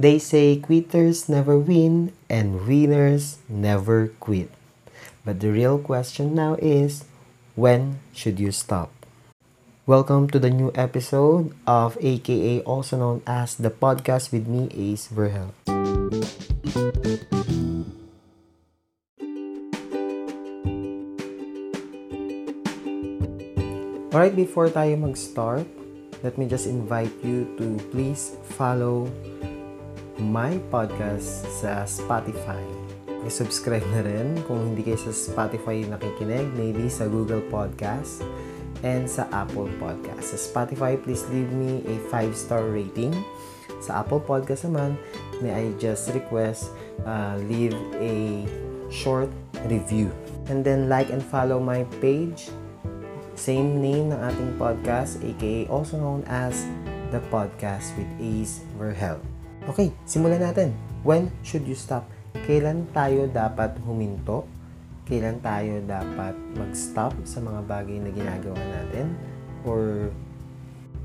They say quitters never win and winners never quit. But the real question now is when should you stop? Welcome to the new episode of AKA, also known as the podcast with me, Ace Verhel. Alright, before tayo mag-start, let me just invite you to please follow my podcast sa Spotify. I-subscribe na rin kung hindi kayo sa Spotify nakikinig, maybe sa Google Podcast and sa Apple Podcast. Sa Spotify, please leave me a 5-star rating. Sa Apple Podcast naman, may I just request uh, leave a short review. And then like and follow my page. Same name ng ating podcast, aka also known as The Podcast with Ace Verhel. Okay, simulan natin. When should you stop? Kailan tayo dapat huminto? Kailan tayo dapat mag-stop sa mga bagay na ginagawa natin? Or,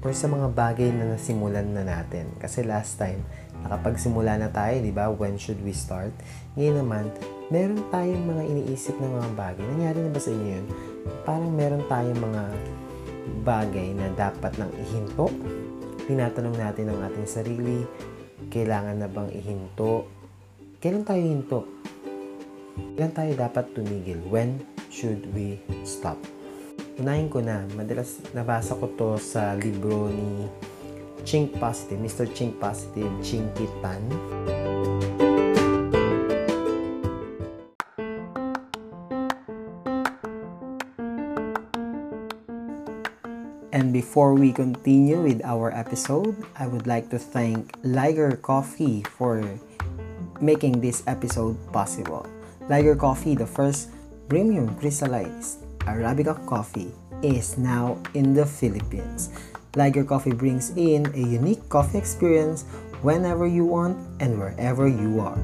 or sa mga bagay na nasimulan na natin? Kasi last time, nakapagsimula na tayo, di ba? When should we start? Ngayon naman, meron tayong mga iniisip na mga bagay. Nangyari na ba sa inyo yun? Parang meron tayong mga bagay na dapat nang ihinto. Tinatanong natin ang ating sarili, kailangan na bang ihinto? Kailan tayo hinto? Kailan tayo dapat tumigil? When should we stop? Unahin ko na, madalas nabasa ko to sa libro ni Chink Positive, Mr. Chink Positive, Chinky Tan. Before we continue with our episode, I would like to thank Liger Coffee for making this episode possible. Liger Coffee, the first premium crystallized Arabica coffee, is now in the Philippines. Liger Coffee brings in a unique coffee experience whenever you want and wherever you are.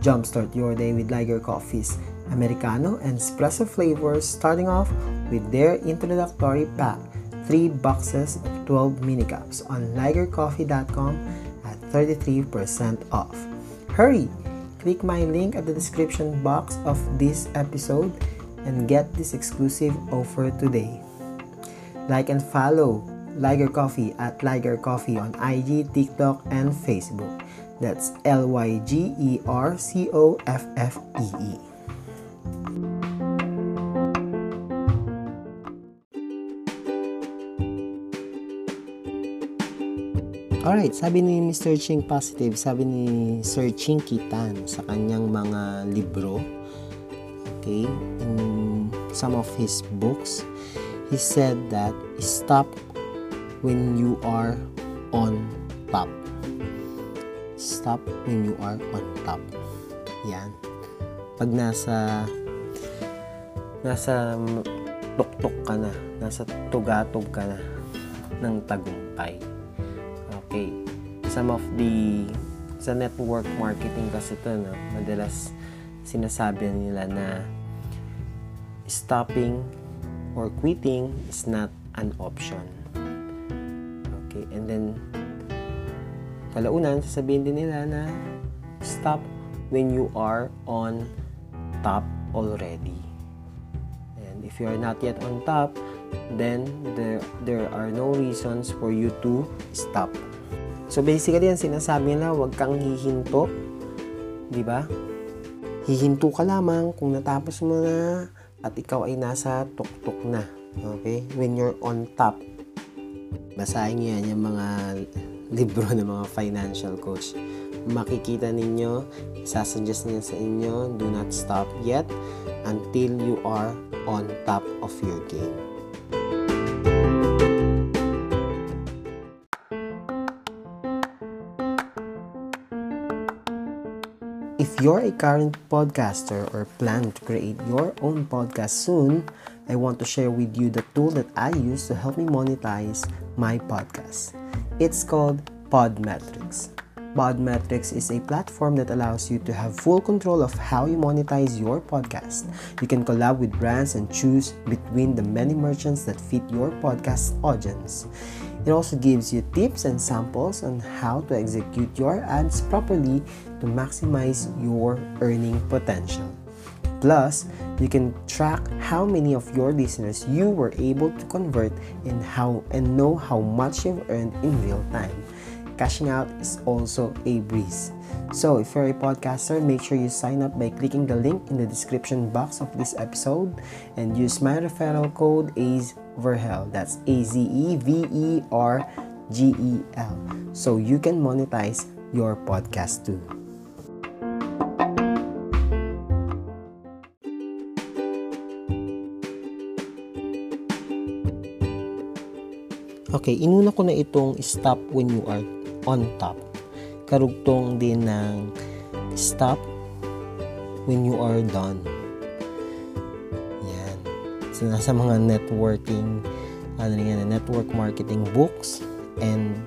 Jumpstart your day with Liger Coffee's Americano and espresso flavors starting off with their introductory pack 3 boxes of 12 mini cups on ligercoffee.com at 33% off. Hurry! Click my link at the description box of this episode and get this exclusive offer today. Like and follow Liger Coffee at Liger Coffee on IG, TikTok, and Facebook. That's L Y G E R C O F F E E. Alright, sabi ni Mr. Ching Positive, sabi ni Sir Ching Kitan sa kanyang mga libro, okay, in some of his books, he said that stop when you are on top. Stop when you are on top. Yan. Pag nasa nasa tuktok ka na, nasa tugatog ka na ng tagumpay okay. Some of the sa network marketing kasi to, no, madalas sinasabi nila na stopping or quitting is not an option. Okay, and then kalaunan, sasabihin din nila na stop when you are on top already. And if you are not yet on top, then there, there are no reasons for you to stop. So basically, yan sinasabi na huwag kang hihinto. Di ba? Hihinto ka lamang kung natapos mo na at ikaw ay nasa tuktok na. Okay? When you're on top. Basahin niyo yan yung mga libro ng mga financial coach. Makikita ninyo, sasuggest niya sa inyo, do not stop yet until you are on top of your game. If you're a current podcaster or plan to create your own podcast soon, I want to share with you the tool that I use to help me monetize my podcast. It's called Podmetrics. Podmetrics is a platform that allows you to have full control of how you monetize your podcast. You can collab with brands and choose between the many merchants that fit your podcast audience. It also gives you tips and samples on how to execute your ads properly to maximize your earning potential. Plus, you can track how many of your listeners you were able to convert and how and know how much you've earned in real time. Cashing out is also a breeze. So, if you're a podcaster, make sure you sign up by clicking the link in the description box of this episode and use my referral code AZEVERHEL. That's A Z E V E R G E L. So you can monetize your podcast too. Okay, inuna ko na itong stop when you are on top. Karugtong din ng stop when you are done. Yan. So, nasa mga networking, ano yan, network marketing books and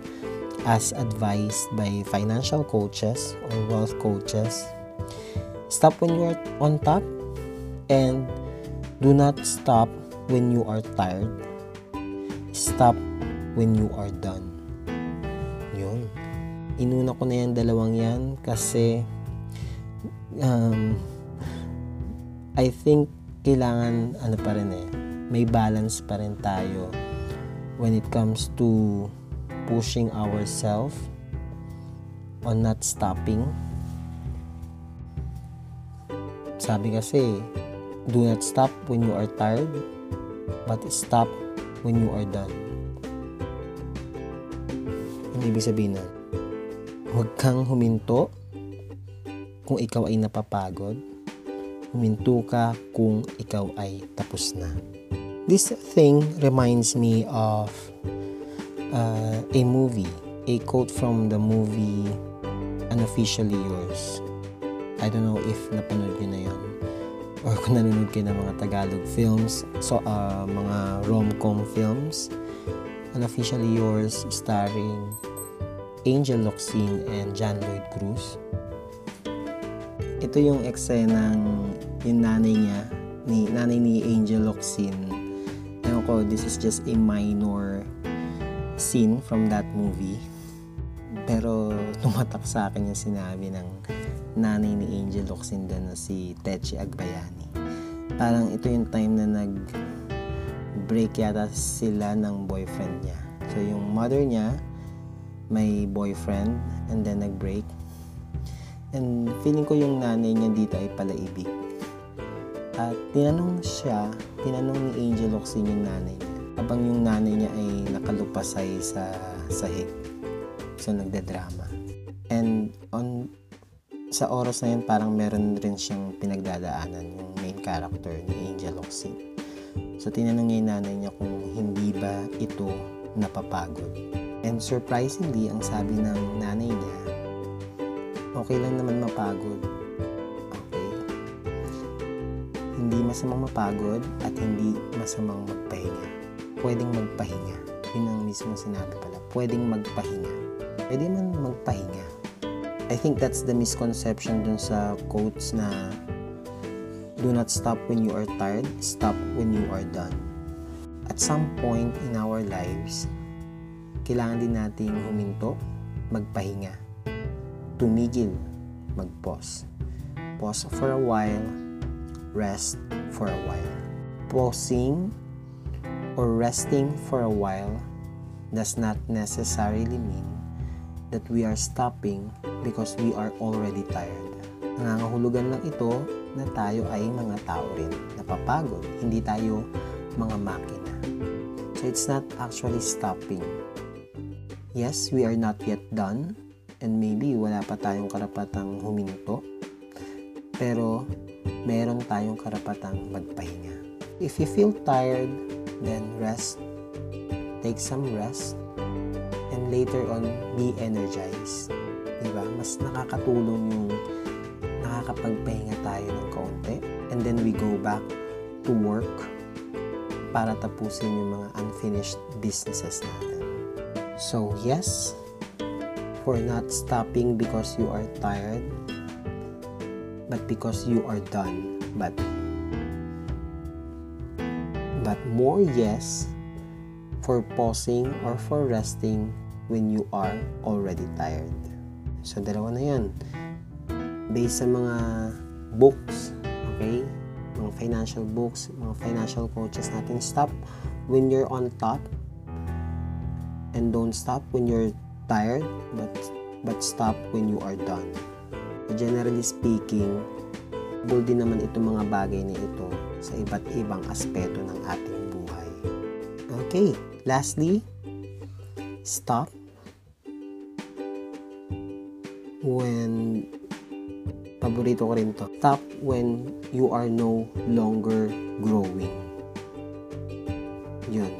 as advised by financial coaches or wealth coaches, stop when you are on top and do not stop when you are tired. Stop when you are done. Yun. Inuna ko na yan dalawang yan kasi um, I think kailangan ano pa rin eh may balance pa rin tayo when it comes to pushing ourselves on not stopping. Sabi kasi, do not stop when you are tired, but stop when you are done. Ang ibig sabihin nun, huwag kang huminto kung ikaw ay napapagod. Huminto ka kung ikaw ay tapos na. This thing reminds me of uh, a movie, a quote from the movie Unofficially Yours. I don't know if napanood nyo na yun or kung nanonood kayo ng mga Tagalog films, so uh, mga rom-com films. Unofficially Yours starring Angel Locsin and John Lloyd Cruz. Ito yung eksenang yung nanay niya, ni, nanay ni Angel Locsin. Ewan ko, this is just a minor scene from that movie. Pero tumatak sa akin yung sinabi ng nanay ni Angel Locsin doon na si Techi Agbayani. Parang ito yung time na nag break yata sila ng boyfriend niya. So yung mother niya may boyfriend and then nag-break. And feeling ko yung nanay niya dito ay palaibig. At tinanong siya, tinanong ni Angel Locsin yung nanay niya. Habang yung nanay niya ay nakalupasay sa sahig. So nagdadrama. And on sa oras na yun, parang meron rin siyang pinagdadaanan yung main character ni Angel Locsin. So tinanong niya yung nanay niya kung hindi ba ito napapagod. And surprisingly, ang sabi ng nanay niya, okay lang naman mapagod. Okay. Hindi masamang mapagod at hindi masamang magpahinga. Pwedeng magpahinga. Yun ang mismo sinabi pala. Pwedeng magpahinga. Pwede man magpahinga. I think that's the misconception dun sa quotes na do not stop when you are tired, stop when you are done. At some point in our lives, kailangan din nating huminto, magpahinga, tumigil, mag-pause. Pause for a while, rest for a while. Pausing or resting for a while does not necessarily mean that we are stopping because we are already tired. Nangangahulugan lang ito na tayo ay mga tao rin, napapagod, hindi tayo mga makina. So it's not actually stopping. Yes, we are not yet done and maybe wala pa tayong karapatang huminto. Pero meron tayong karapatang magpahinga. If you feel tired, then rest. Take some rest and later on be energized. Diba? Mas nakakatulong yung nakakapagpahinga tayo ng kaunti and then we go back to work para tapusin yung mga unfinished businesses natin. So yes, for not stopping because you are tired, but because you are done. But but more yes for pausing or for resting when you are already tired. So, dalawa na yan. Based sa mga books, okay? Mga financial books, mga financial coaches natin, stop when you're on top and don't stop when you're tired, but but stop when you are done. Generally speaking, goal din naman itong mga bagay na ito sa iba't ibang aspeto ng ating buhay. Okay, lastly, stop when paborito ko rin to. Stop when you are no longer growing. Yun.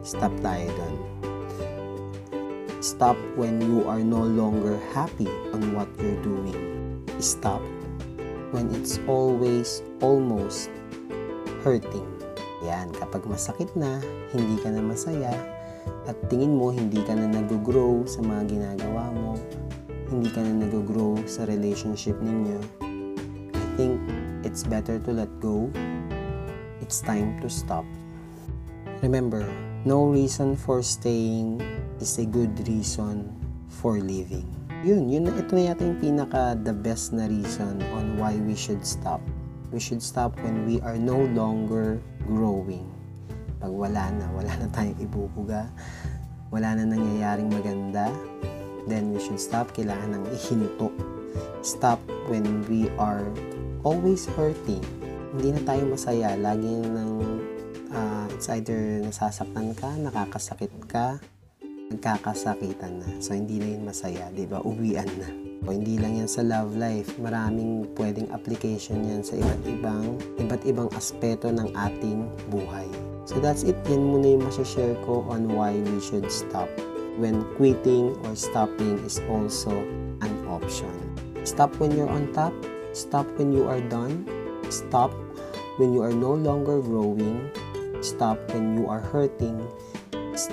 Stop tayo doon. Stop when you are no longer happy on what you're doing. Stop when it's always almost hurting. Yan, kapag masakit na, hindi ka na masaya, at tingin mo hindi ka na nag-grow sa mga ginagawa mo, hindi ka na nag-grow sa relationship ninyo, I think it's better to let go. It's time to stop. Remember, no reason for staying is a good reason for leaving. Yun, yun ito na yata yung pinaka the best na reason on why we should stop. We should stop when we are no longer growing. Pag wala na, wala na tayong ibubuga, wala na nangyayaring maganda, then we should stop. Kailangan ng ihinto. Stop when we are always hurting. Hindi na tayo masaya. Lagi nang uh, it's either nasasaktan ka, nakakasakit ka, nagkakasakitan na. So, hindi na yun masaya, di ba? Uwian na. O, hindi lang yan sa love life. Maraming pwedeng application yan sa iba't ibang, iba't ibang aspeto ng ating buhay. So, that's it. Yan muna yung masashare ko on why we should stop when quitting or stopping is also an option. Stop when you're on top, stop when you are done, stop when you are no longer growing, stop when you are hurting,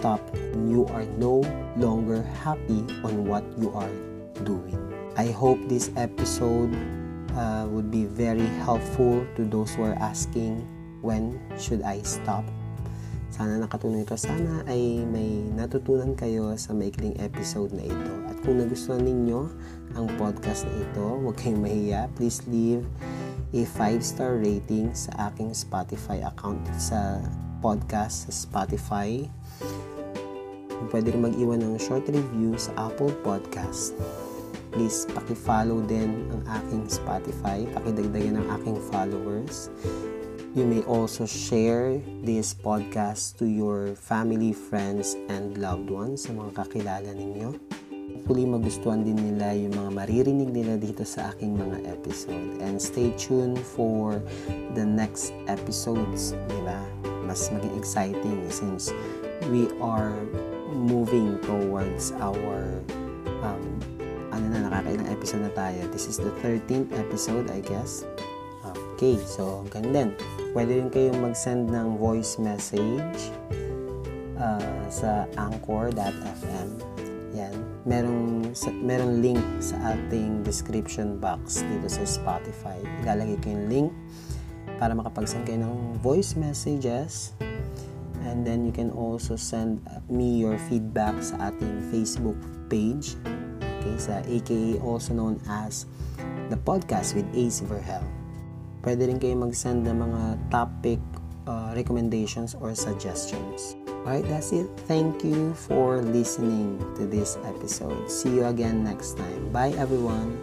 stop when you are no longer happy on what you are doing. I hope this episode uh, would be very helpful to those who are asking when should I stop sana nakatulong ito. Sana ay may natutunan kayo sa maikling episode na ito. At kung nagustuhan ninyo ang podcast na ito, huwag kayong mahiya. Please leave a 5-star rating sa aking Spotify account sa podcast sa Spotify. Pwede rin mag-iwan ng short review sa Apple Podcast. Please, paki-follow din ang aking Spotify. Pakidagdagan ang aking followers. You may also share this podcast to your family, friends, and loved ones sa mga kakilala ninyo. Hopefully magustuhan din nila yung mga maririnig nila dito sa aking mga episode. And stay tuned for the next episodes, di ba? Mas maging exciting since we are moving towards our um, ano na, nakakailang episode na tayo. This is the 13th episode, I guess. Okay, so ganun din. Pwede rin kayong mag-send ng voice message uh, sa anchor.fm. Yan. Merong, merong link sa ating description box dito sa Spotify. Ilalagay ko yung link para makapag-send kayo ng voice messages. And then you can also send me your feedback sa ating Facebook page. Okay, sa AKA also known as the podcast with Ace Verhel pwede rin kayo mag-send ng mga topic uh, recommendations or suggestions. Alright, that's it. Thank you for listening to this episode. See you again next time. Bye, everyone.